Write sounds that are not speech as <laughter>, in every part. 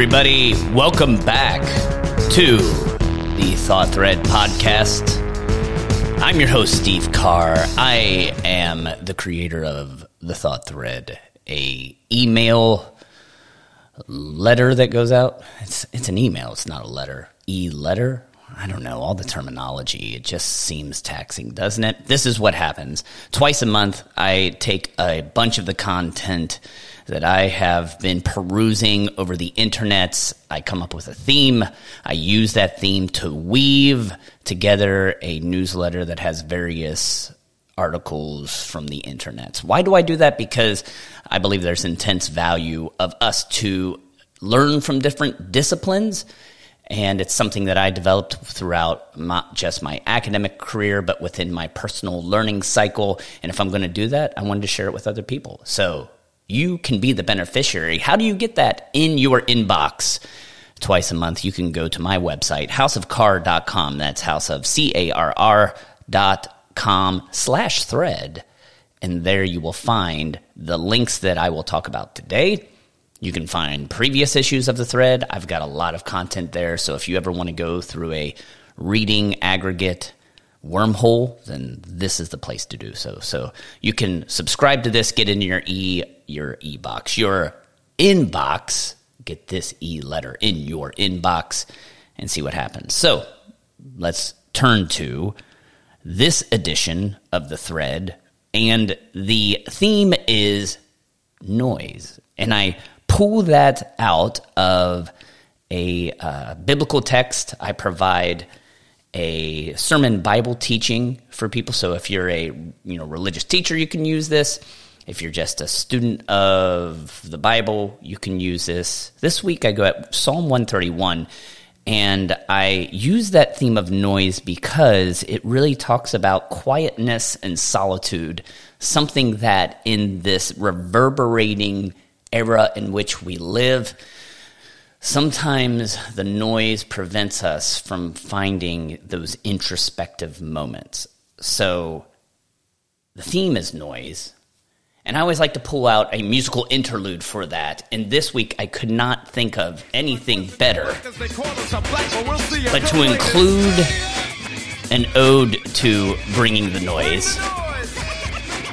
everybody. Welcome back to the Thought Thread podcast. I'm your host, Steve Carr. I am the creator of the Thought Thread, a email letter that goes out. It's it's an email. It's not a letter. E letter. I don't know all the terminology. It just seems taxing, doesn't it? This is what happens. Twice a month, I take a bunch of the content that I have been perusing over the internets. I come up with a theme. I use that theme to weave together a newsletter that has various articles from the internet. Why do I do that? Because I believe there's intense value of us to learn from different disciplines. And it's something that I developed throughout not just my academic career, but within my personal learning cycle. And if I'm going to do that, I wanted to share it with other people. So you can be the beneficiary. How do you get that in your inbox? Twice a month, you can go to my website, houseofcarr.com. That's house of dot com slash thread. And there you will find the links that I will talk about today. You can find previous issues of the thread. I've got a lot of content there. So if you ever want to go through a reading aggregate wormhole, then this is the place to do so. So you can subscribe to this, get in your e your e box, your inbox, get this e letter in your inbox, and see what happens. So let's turn to this edition of the thread, and the theme is noise, and I pull that out of a uh, biblical text. I provide a sermon Bible teaching for people. So if you're a you know religious teacher, you can use this. If you're just a student of the Bible, you can use this. This week I go at Psalm 131 and I use that theme of noise because it really talks about quietness and solitude, something that in this reverberating era in which we live, sometimes the noise prevents us from finding those introspective moments. So the theme is noise. And I always like to pull out a musical interlude for that. And this week I could not think of anything better but to include an ode to bringing the noise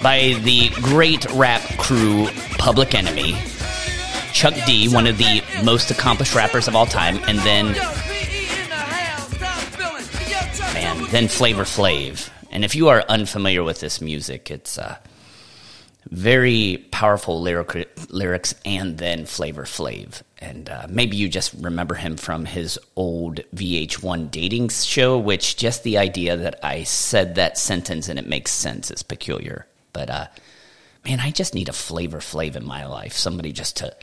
by the great rap crew Public Enemy Chuck D, one of the most accomplished rappers of all time, and then man, then Flavor Flav. And if you are unfamiliar with this music, it's uh, very powerful lyric, lyrics, and then Flavor Flav. And uh, maybe you just remember him from his old VH1 dating show, which just the idea that I said that sentence and it makes sense is peculiar. But uh, man, I just need a Flavor Flav in my life. Somebody just to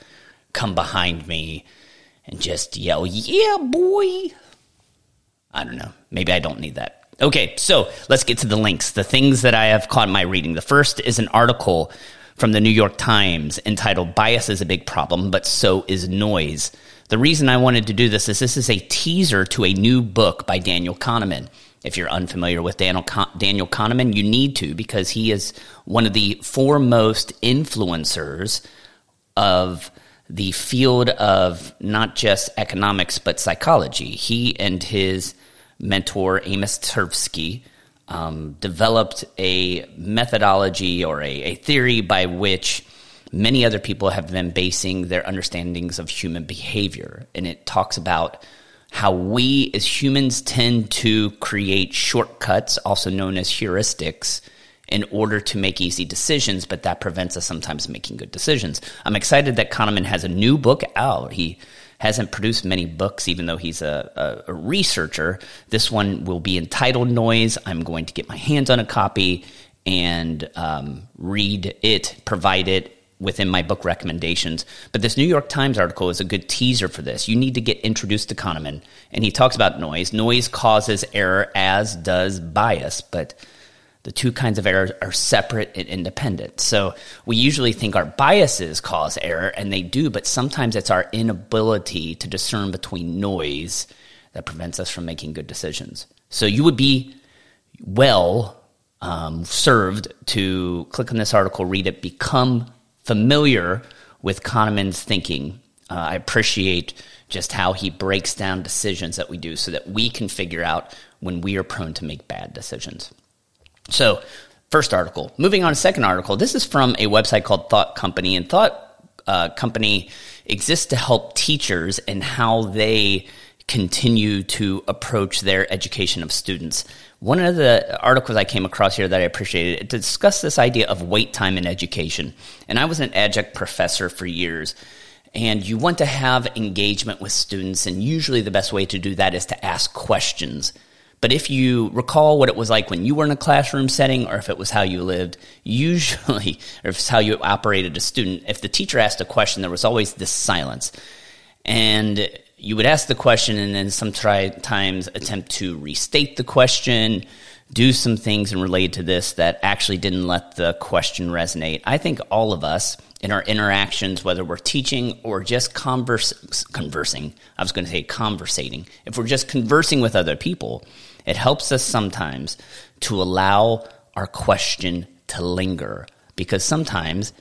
come behind me and just yell, yeah, boy. I don't know. Maybe I don't need that. Okay, so let's get to the links. The things that I have caught my reading. The first is an article from the New York Times entitled Bias is a Big Problem, but So is Noise. The reason I wanted to do this is this is a teaser to a new book by Daniel Kahneman. If you're unfamiliar with Daniel, Daniel Kahneman, you need to because he is one of the foremost influencers of the field of not just economics but psychology. He and his mentor Amos Tversky um, developed a methodology or a, a theory by which many other people have been basing their understandings of human behavior, and it talks about how we as humans tend to create shortcuts, also known as heuristics, in order to make easy decisions, but that prevents us sometimes making good decisions. I'm excited that Kahneman has a new book out. He hasn't produced many books, even though he's a, a, a, researcher. This one will be entitled Noise. I'm going to get my hands on a copy and um, read it, provide it within my book recommendations. But this New York Times article is a good teaser for this. You need to get introduced to Kahneman, and he talks about noise. Noise causes error, as does bias, but the two kinds of errors are separate and independent. So we usually think our biases cause error, and they do, but sometimes it's our inability to discern between noise that prevents us from making good decisions. So you would be well um, served to click on this article, read it, become familiar with Kahneman's thinking. Uh, I appreciate just how he breaks down decisions that we do so that we can figure out when we are prone to make bad decisions. So, first article. Moving on to second article. This is from a website called Thought Company, and Thought uh, Company exists to help teachers and how they continue to approach their education of students. One of the articles I came across here that I appreciated to discuss this idea of wait time in education. And I was an adjunct professor for years. And you want to have engagement with students, and usually the best way to do that is to ask questions. But if you recall what it was like when you were in a classroom setting, or if it was how you lived, usually, or if it's how you operated as a student, if the teacher asked a question, there was always this silence. And you would ask the question and then sometimes attempt to restate the question, do some things and relate to this that actually didn't let the question resonate. I think all of us in our interactions, whether we're teaching or just converse, conversing, I was going to say conversating, if we're just conversing with other people, it helps us sometimes to allow our question to linger because sometimes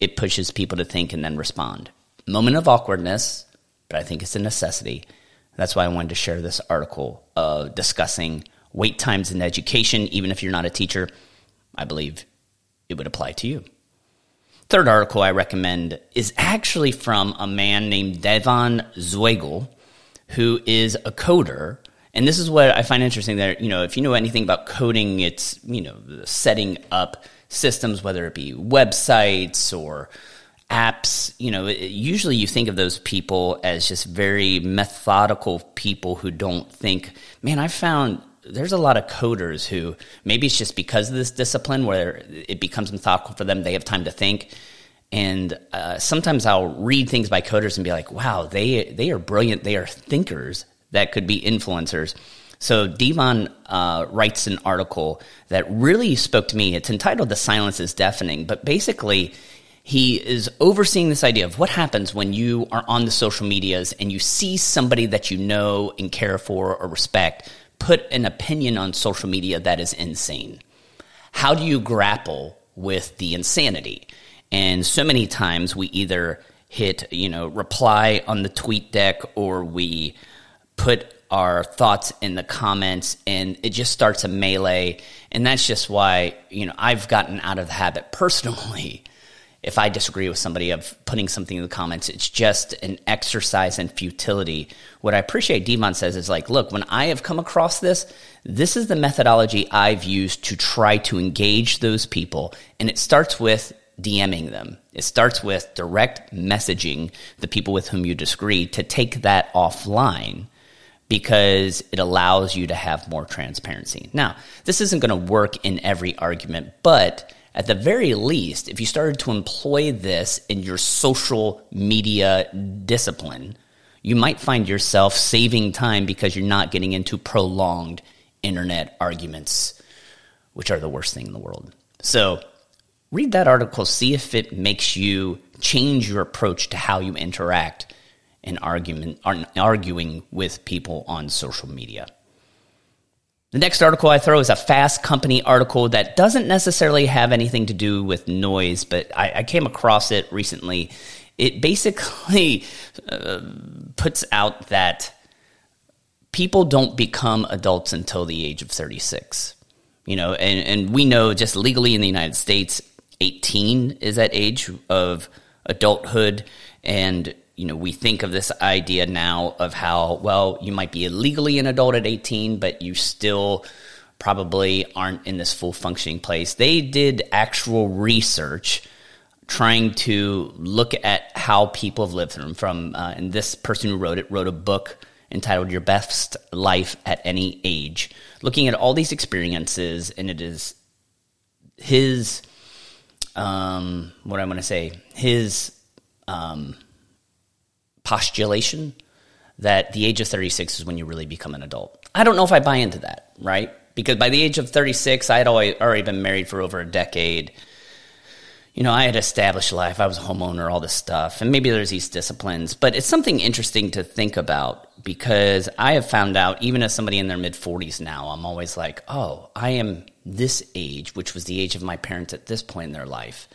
it pushes people to think and then respond. Moment of awkwardness, but I think it's a necessity. That's why I wanted to share this article uh, discussing wait times in education. Even if you're not a teacher, I believe it would apply to you. Third article I recommend is actually from a man named Devon Zuegel, who is a coder. And this is what I find interesting that, you know, if you know anything about coding, it's, you know, setting up systems, whether it be websites or apps, you know, usually you think of those people as just very methodical people who don't think, man, I found there's a lot of coders who maybe it's just because of this discipline where it becomes methodical for them, they have time to think. And uh, sometimes I'll read things by coders and be like, wow, they, they are brilliant. They are thinkers that could be influencers. So Devon uh, writes an article that really spoke to me. It's entitled "The Silence Is Deafening," but basically, he is overseeing this idea of what happens when you are on the social medias and you see somebody that you know and care for or respect put an opinion on social media that is insane. How do you grapple with the insanity? And so many times we either hit, you know, reply on the tweet deck or we put our thoughts in the comments and it just starts a melee. And that's just why, you know, I've gotten out of the habit personally <laughs> if I disagree with somebody of putting something in the comments. It's just an exercise in futility. What I appreciate Devon says is like, look, when I have come across this, this is the methodology I've used to try to engage those people. And it starts with DMing them. It starts with direct messaging the people with whom you disagree to take that offline because it allows you to have more transparency. Now, this isn't going to work in every argument, but at the very least, if you started to employ this in your social media discipline, you might find yourself saving time because you're not getting into prolonged internet arguments, which are the worst thing in the world. So, read that article, see if it makes you change your approach to how you interact in argument, arguing with people on social media. The next article I throw is a Fast Company article that doesn't necessarily have anything to do with noise, but I, I came across it recently. It basically uh, puts out that people don't become adults until the age of 36. You know, and, and we know just legally in the United States, 18 is that age of adulthood. And you know, we think of this idea now of how, well, you might be legally an adult at 18, but you still probably aren't in this full functioning place. They did actual research trying to look at how people have lived through From, uh, and this person who wrote it wrote a book entitled Your Best Life at Any Age, looking at all these experiences, and it is his, um, what I'm going to say, his, um, postulation that the age of 36 is when you really become an adult. I don't know if I buy into that, right? Because by the age of 36, I had already been married for over a decade. You know, I had established life. I was a homeowner, all this stuff. And maybe there's these disciplines, but it's something interesting to think about because I have found out, even as somebody in their mid 40s now, I'm always like, oh, I am this age, which was the age of my parents at this point in their life.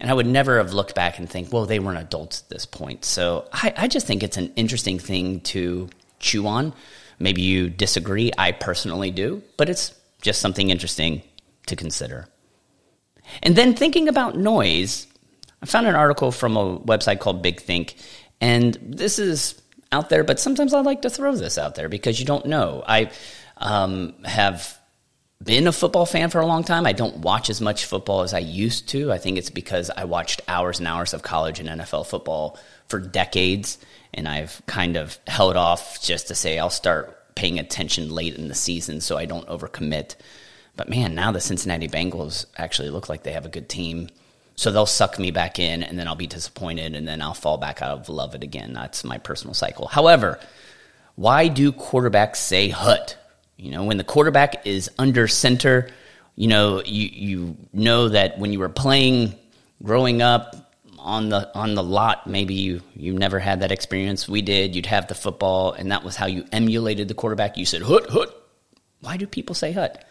And I would never have looked back and think, well, they weren't adults at this point. So I, I just think it's an interesting thing to chew on. Maybe you disagree. I personally do, but it's just something interesting to consider. And then thinking about noise, I found an article from a website called Big Think, and this is out there, but sometimes I like to throw this out there because you don't know. I um, have been a football fan for a long time. I don't watch as much football as I used to. I think it's because I watched hours and hours of college and NFL football for decades, and I've kind of held off just to say I'll start paying attention late in the season so I don't overcommit. But man, now the Cincinnati Bengals actually look like they have a good team. So they'll suck me back in, and then I'll be disappointed, and then I'll fall back out of love it again. That's my personal cycle. However, why do quarterbacks say hut? You know, when the quarterback is under center, you know, you you know that when you were playing growing up on the on the lot, maybe you you never had that experience. We did. You'd have the football, and that was how you emulated the quarterback. You said hut hut. Why do people say hut?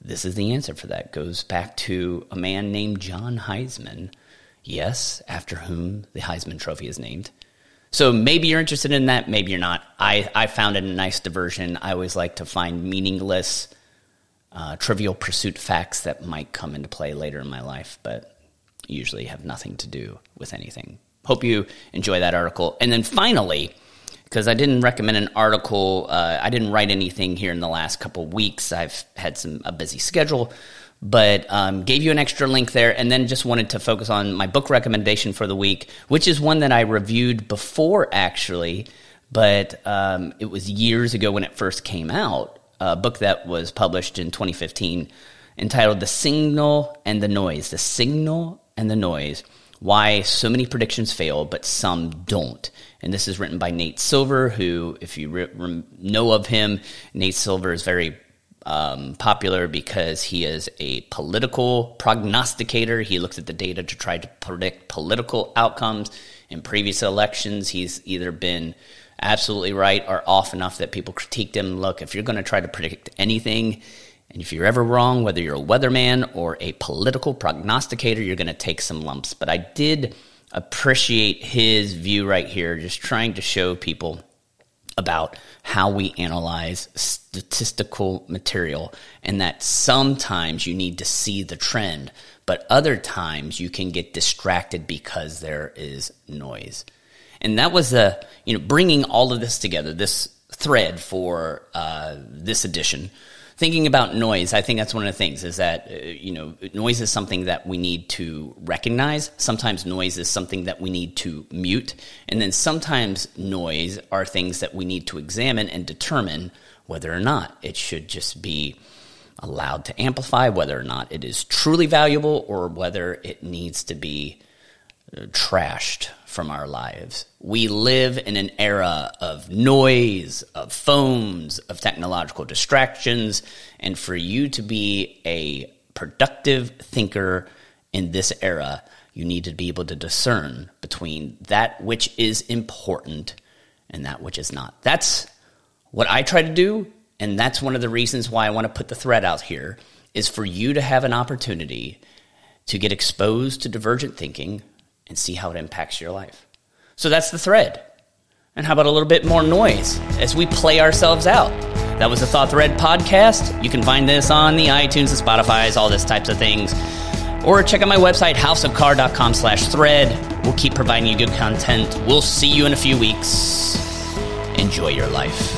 This is the answer for that. Goes back to a man named John Heisman. Yes, after whom the Heisman Trophy is named. So maybe you're interested in that, maybe you're not. I, I found it a nice diversion. I always like to find meaningless, uh, trivial pursuit facts that might come into play later in my life, but usually have nothing to do with anything. Hope you enjoy that article. And then finally, because I didn't recommend an article. Uh, I didn't write anything here in the last couple weeks. I've had some a busy schedule, but um, gave you an extra link there, and then just wanted to focus on my book recommendation for the week, which is one that I reviewed before actually, but um, it was years ago when it first came out. A book that was published in 2015, entitled "The Signal and the Noise." The Signal and the Noise why so many predictions fail, but some don't. And this is written by Nate Silver, who, if you re- re- know of him, Nate Silver is very um, popular because he is a political prognosticator. He looks at the data to try to predict political outcomes. In previous elections, he's either been absolutely right or off enough that people critiqued him. Look, if you're going to try to predict anything, and if you're ever wrong, whether you're a weatherman or a political prognosticator, you're going to take some lumps. But I did appreciate his view right here, just trying to show people about how we analyze statistical material and that sometimes you need to see the trend, but other times you can get distracted because there is noise. And that was a, you know, bringing all of this together, this thread for uh, this edition thinking about noise, I think that's one of the things is that, uh, you know, noise is something that we need to recognize. Sometimes noise is something that we need to mute. And then sometimes noise are things that we need to examine and determine whether or not it should just be allowed to amplify, whether or not it is truly valuable, or whether it needs to be trashed from our lives. We live in an era of noise, of phones, of technological distractions, and for you to be a productive thinker in this era, you need to be able to discern between that which is important and that which is not. That's what I try to do, and that's one of the reasons why I want to put the thread out here is for you to have an opportunity to get exposed to divergent thinking and see how it impacts your life. So that's the thread. And how about a little bit more noise as we play ourselves out? That was the Thought Thread podcast. You can find this on the iTunes, the Spotify's, all this types of things. Or check out my website, houseofcarr.com slash thread. We'll keep providing you good content. We'll see you in a few weeks. Enjoy your life.